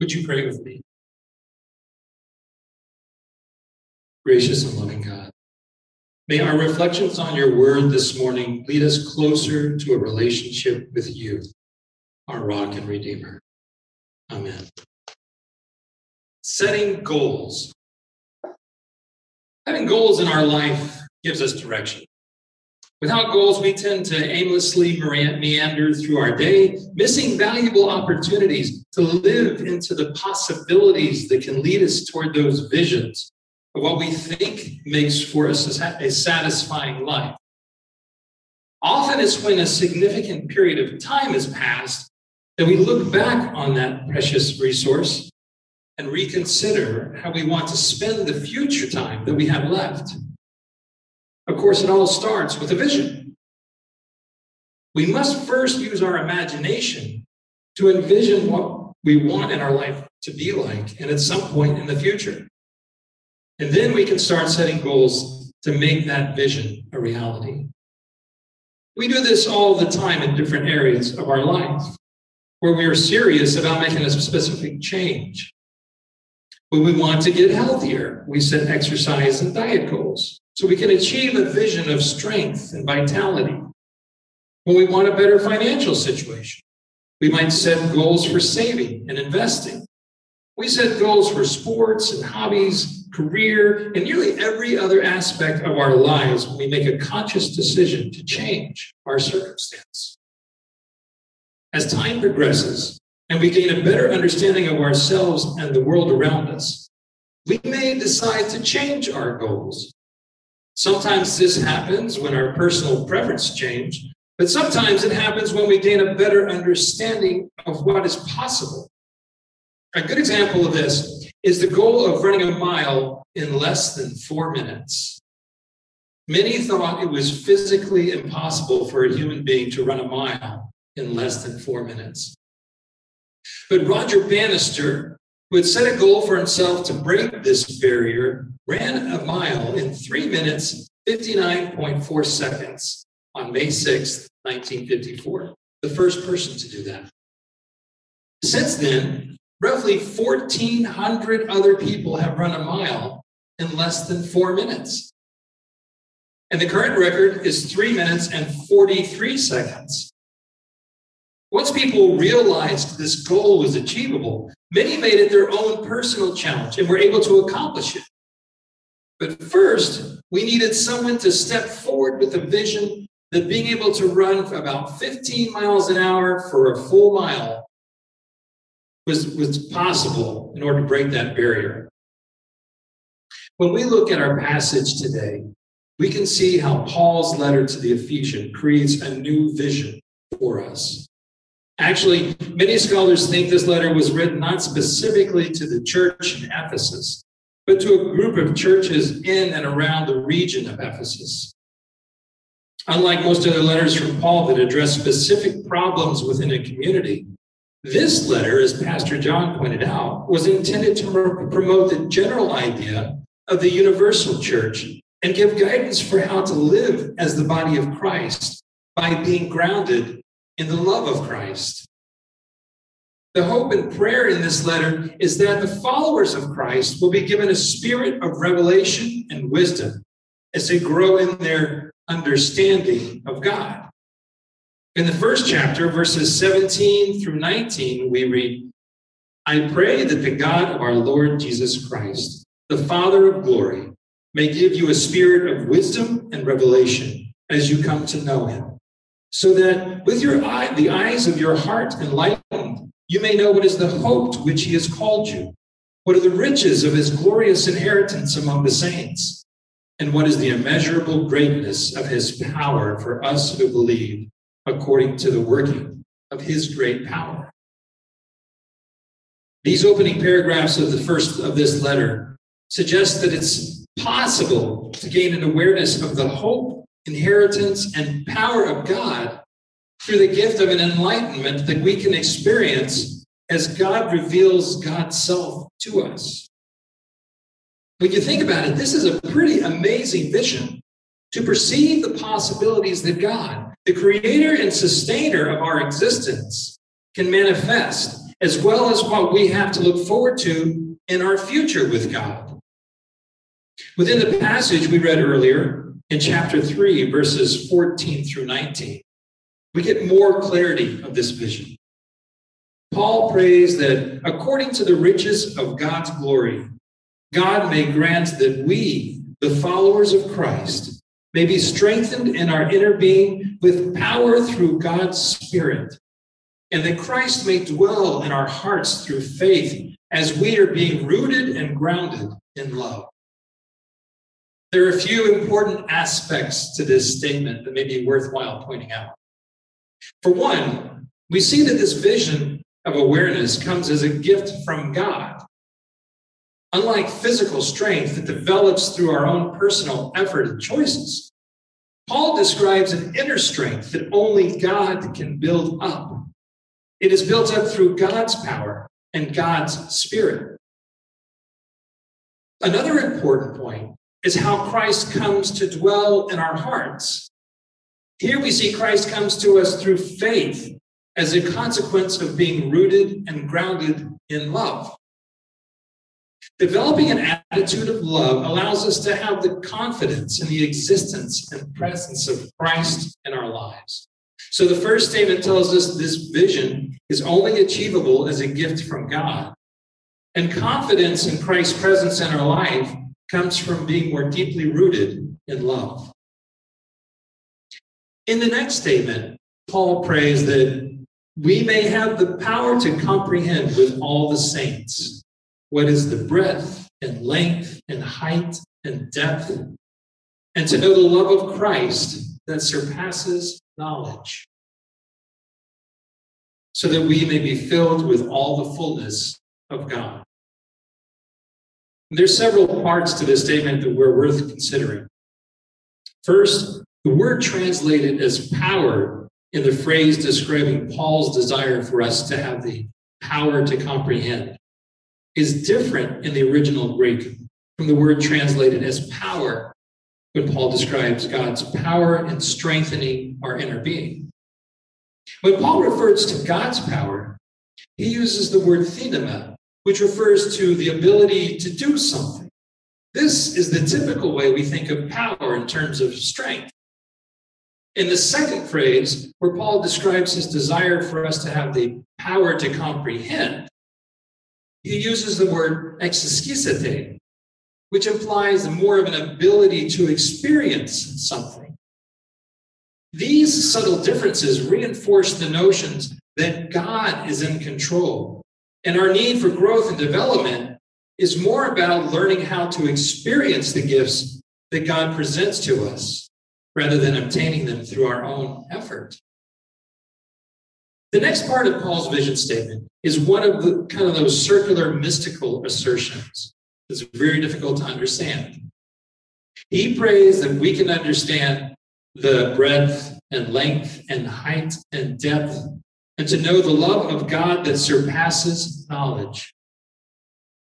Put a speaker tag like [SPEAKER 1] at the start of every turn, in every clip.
[SPEAKER 1] Would you pray with me? Gracious and loving God, may our reflections on your word this morning lead us closer to a relationship with you, our rock and redeemer. Amen. Setting goals. Having goals in our life gives us direction. Without goals, we tend to aimlessly meander through our day, missing valuable opportunities to live into the possibilities that can lead us toward those visions of what we think makes for us a satisfying life. Often it's when a significant period of time has passed that we look back on that precious resource and reconsider how we want to spend the future time that we have left. Of course, it all starts with a vision. We must first use our imagination to envision what we want in our life to be like and at some point in the future. And then we can start setting goals to make that vision a reality. We do this all the time in different areas of our life where we are serious about making a specific change. When we want to get healthier, we set exercise and diet goals so we can achieve a vision of strength and vitality. When we want a better financial situation, we might set goals for saving and investing. We set goals for sports and hobbies, career, and nearly every other aspect of our lives when we make a conscious decision to change our circumstance. As time progresses and we gain a better understanding of ourselves and the world around us, we may decide to change our goals Sometimes this happens when our personal preference change, but sometimes it happens when we gain a better understanding of what is possible. A good example of this is the goal of running a mile in less than four minutes. Many thought it was physically impossible for a human being to run a mile in less than four minutes. But Roger Bannister, who had set a goal for himself to break this barrier, ran a mile in three minutes, 59.4 seconds on May 6, 1954, the first person to do that. Since then, roughly 1,400 other people have run a mile in less than four minutes. And the current record is three minutes and 43 seconds. Once people realized this goal was achievable, many made it their own personal challenge and were able to accomplish it. But first, we needed someone to step forward with a vision that being able to run about 15 miles an hour for a full mile was, was possible in order to break that barrier. When we look at our passage today, we can see how Paul's letter to the Ephesians creates a new vision for us. Actually, many scholars think this letter was written not specifically to the church in Ephesus, but to a group of churches in and around the region of Ephesus. Unlike most other letters from Paul that address specific problems within a community, this letter, as Pastor John pointed out, was intended to promote the general idea of the universal church and give guidance for how to live as the body of Christ by being grounded in the love of Christ. The hope and prayer in this letter is that the followers of Christ will be given a spirit of revelation and wisdom as they grow in their understanding of God. In the first chapter, verses 17 through 19, we read, I pray that the God of our Lord Jesus Christ, the Father of glory, may give you a spirit of wisdom and revelation as you come to know him, so that with your eye, the eyes of your heart enlightened, you may know what is the hope to which he has called you, what are the riches of his glorious inheritance among the saints, and what is the immeasurable greatness of his power for us who believe, according to the working of his great power. These opening paragraphs of the first of this letter suggest that it's possible to gain an awareness of the hope, inheritance, and power of God through the gift of an enlightenment that we can experience as God reveals God's self to us. When you think about it, this is a pretty amazing vision to perceive the possibilities that God, the creator and sustainer of our existence, can manifest as well as what we have to look forward to in our future with God. Within the passage we read earlier in chapter 3, verses 14 through 19, we get more clarity of this vision. Paul prays that according to the riches of God's glory, God may grant that we, the followers of Christ, may be strengthened in our inner being with power through God's Spirit, and that Christ may dwell in our hearts through faith as we are being rooted and grounded in love. There are a few important aspects to this statement that may be worthwhile pointing out. For one, we see that this vision of awareness comes as a gift from God. Unlike physical strength that develops through our own personal effort and choices, Paul describes an inner strength that only God can build up. It is built up through God's power and God's spirit. Another important point is how Christ comes to dwell in our hearts. Here we see Christ comes to us through faith as a consequence of being rooted and grounded in love. Developing an attitude of love allows us to have the confidence in the existence and presence of Christ in our lives. So the first statement tells us this vision is only achievable as a gift from God. And confidence in Christ's presence in our life comes from being more deeply rooted in love. In the next statement, Paul prays that we may have the power to comprehend with all the saints what is the breadth and length and height and depth, and to know the love of Christ that surpasses knowledge, so that we may be filled with all the fullness of God. There's several parts to this statement that were worth considering. First, the word translated as power in the phrase describing Paul's desire for us to have the power to comprehend is different in the original Greek from the word translated as power when Paul describes God's power in strengthening our inner being. When Paul refers to God's power, he uses the word thenema, which refers to the ability to do something. This is the typical way we think of power in terms of strength. In the second phrase, where Paul describes his desire for us to have the power to comprehend, he uses the word exeschisete, which implies more of an ability to experience something. These subtle differences reinforce the notions that God is in control, and our need for growth and development is more about learning how to experience the gifts that God presents to us rather than obtaining them through our own effort. The next part of Paul's vision statement is one of the kind of those circular mystical assertions that's very difficult to understand. He prays that we can understand the breadth and length and height and depth and to know the love of God that surpasses knowledge.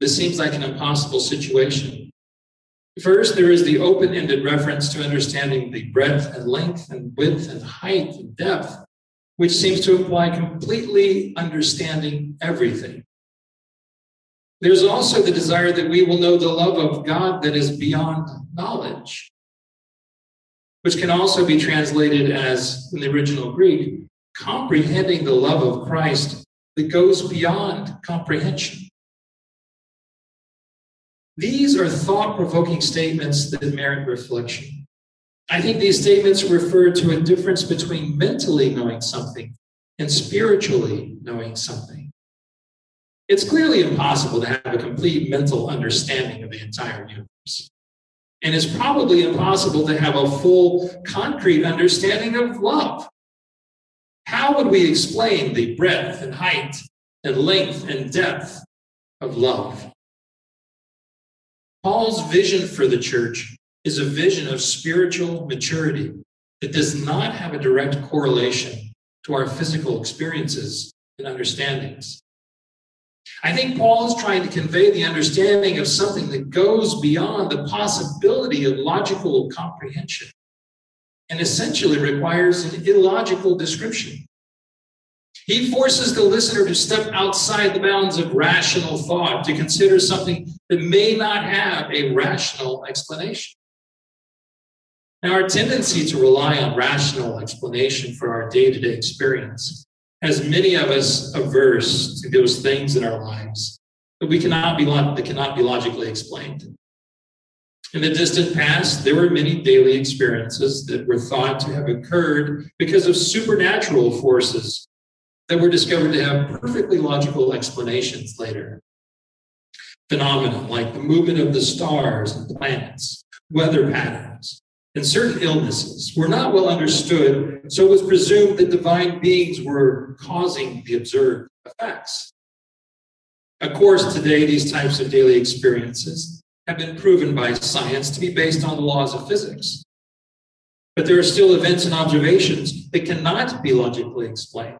[SPEAKER 1] This seems like an impossible situation. First, there is the open ended reference to understanding the breadth and length and width and height and depth which seems to imply completely understanding everything. There's also the desire that we will know the love of God that is beyond knowledge, which can also be translated as, in the original Greek, comprehending the love of Christ that goes beyond comprehension. These are thought provoking statements that merit reflection. I think these statements refer to a difference between mentally knowing something and spiritually knowing something. It's clearly impossible to have a complete mental understanding of the entire universe. And it's probably impossible to have a full, concrete understanding of love. How would we explain the breadth and height and length and depth of love? Paul's vision for the church is a vision of spiritual maturity that does not have a direct correlation to our physical experiences and understandings. I think Paul is trying to convey the understanding of something that goes beyond the possibility of logical comprehension and essentially requires an illogical description. He forces the listener to step outside the bounds of rational thought, to consider something that may not have a rational explanation. Now, our tendency to rely on rational explanation for our day to day experience has many of us averse to those things in our lives that we cannot be that cannot be logically explained. In the distant past, there were many daily experiences that were thought to have occurred because of supernatural forces that were discovered to have perfectly logical explanations later. Phenomena like the movement of the stars and planets, weather patterns, and certain illnesses were not well understood, so it was presumed that divine beings were causing the observed effects. Of course, today, these types of daily experiences have been proven by science to be based on the laws of physics. But there are still events and observations that cannot be logically explained,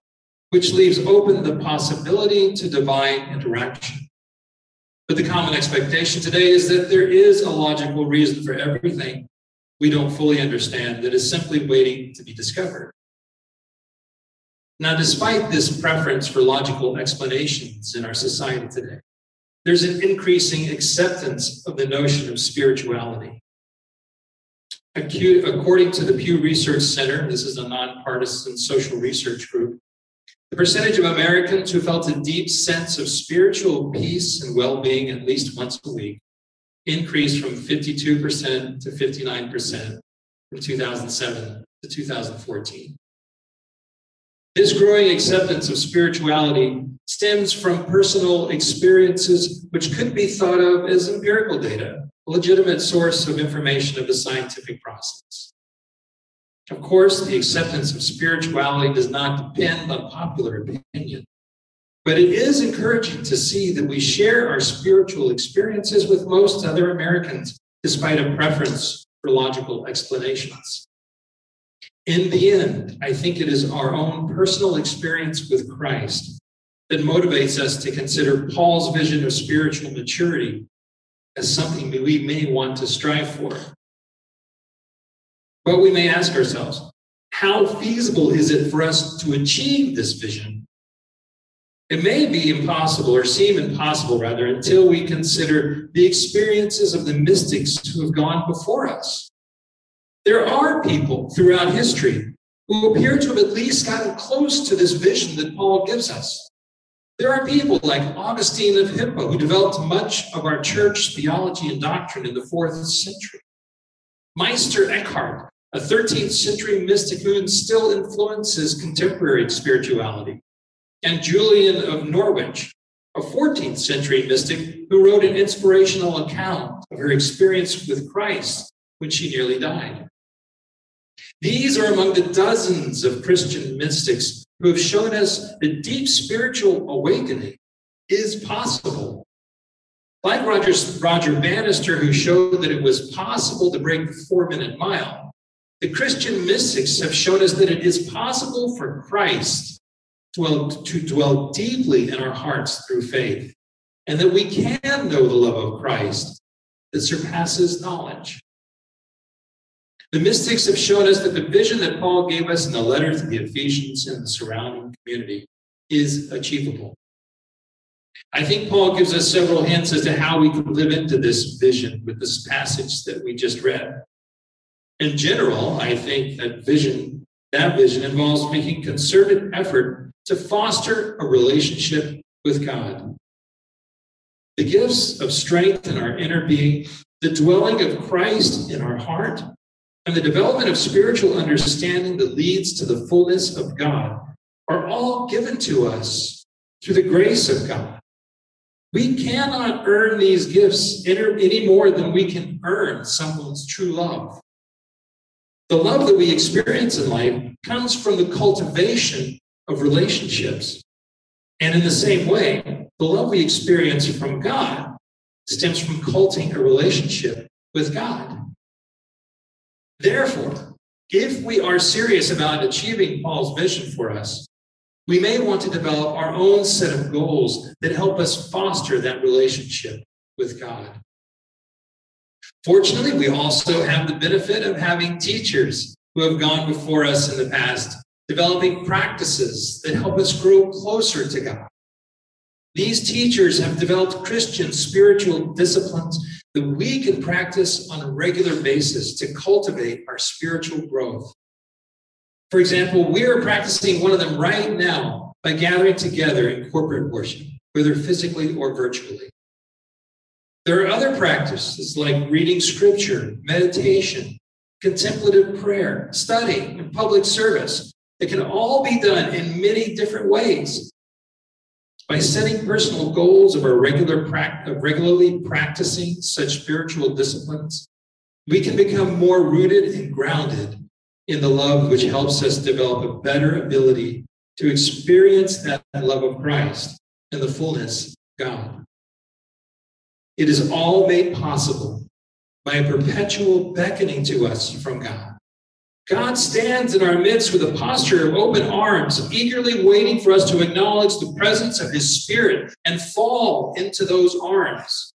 [SPEAKER 1] which leaves open the possibility to divine interaction. But the common expectation today is that there is a logical reason for everything we don't fully understand that is simply waiting to be discovered. Now, despite this preference for logical explanations in our society today, there's an increasing acceptance of the notion of spirituality. According to the Pew Research Center, this is a nonpartisan social research group, the percentage of Americans who felt a deep sense of spiritual peace and well being at least once a week increased from 52% to 59% from 2007 to 2014. This growing acceptance of spirituality stems from personal experiences, which could be thought of as empirical data, a legitimate source of information of the scientific process. Of course, the acceptance of spirituality does not depend on popular opinion. But it is encouraging to see that we share our spiritual experiences with most other Americans, despite a preference for logical explanations. In the end, I think it is our own personal experience with Christ that motivates us to consider Paul's vision of spiritual maturity as something we may want to strive for. But we may ask ourselves, how feasible is it for us to achieve this vision it may be impossible or seem impossible, rather, until we consider the experiences of the mystics who have gone before us. There are people throughout history who appear to have at least gotten close to this vision that Paul gives us. There are people like Augustine of Hippo who developed much of our church theology and doctrine in the fourth century. Meister Eckhart, a 13th century mystic who still influences contemporary spirituality and Julian of Norwich, a 14th century mystic who wrote an inspirational account of her experience with Christ when she nearly died. These are among the dozens of Christian mystics who have shown us that deep spiritual awakening is possible. Like Roger, Roger Bannister, who showed that it was possible to break the four minute mile, the Christian mystics have shown us that it is possible for Christ dwell, to dwell deeply in our hearts through faith, and that we can know the love of Christ that surpasses knowledge. The mystics have shown us that the vision that Paul gave us in the letter to the Ephesians and the surrounding community is achievable. I think Paul gives us several hints as to how we can live into this vision with this passage that we just read. In general, I think that vision, that vision involves making concerted effort to foster a relationship with God. The gifts of strength in our inner being, the dwelling of Christ in our heart, and the development of spiritual understanding that leads to the fullness of God are all given to us through the grace of God. We cannot earn these gifts any more than we can earn someone's true love. The love that we experience in life comes from the cultivation of relationships. And in the same way, the love we experience from God stems from cultivating a relationship with God. Therefore, if we are serious about achieving Paul's vision for us, we may want to develop our own set of goals that help us foster that relationship with God. Fortunately, we also have the benefit of having teachers who have gone before us in the past developing practices that help us grow closer to God. These teachers have developed Christian spiritual disciplines that we can practice on a regular basis to cultivate our spiritual growth. For example, we are practicing one of them right now by gathering together in corporate worship, whether physically or virtually. There are other practices like reading scripture, meditation, contemplative prayer, study, and public service that can all be done in many different ways. By setting personal goals of our regular of regularly practicing such spiritual disciplines, we can become more rooted and grounded in the love which helps us develop a better ability to experience that love of Christ and the fullness of God. It is all made possible by a perpetual beckoning to us from God. God stands in our midst with a posture of open arms, eagerly waiting for us to acknowledge the presence of His Spirit and fall into those arms.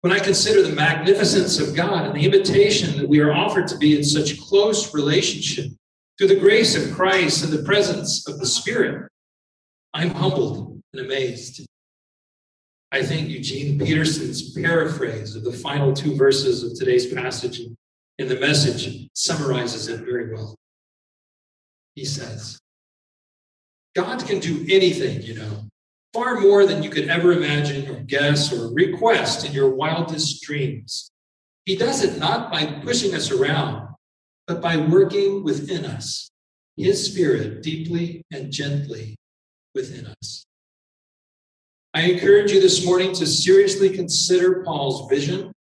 [SPEAKER 1] When I consider the magnificence of God and the invitation that we are offered to be in such close relationship through the grace of Christ and the presence of the Spirit, I'm humbled and amazed. I think Eugene Peterson's paraphrase of the final two verses of today's passage in the message summarizes it very well. He says, God can do anything, you know, far more than you could ever imagine or guess or request in your wildest dreams. He does it not by pushing us around, but by working within us, His Spirit deeply and gently within us. I encourage you this morning to seriously consider Paul's vision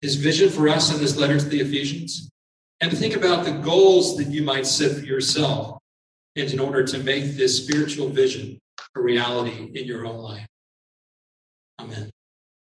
[SPEAKER 1] his vision for us in this letter to the Ephesians, and to think about the goals that you might set for yourself in order to make this spiritual vision a reality in your own life. Amen.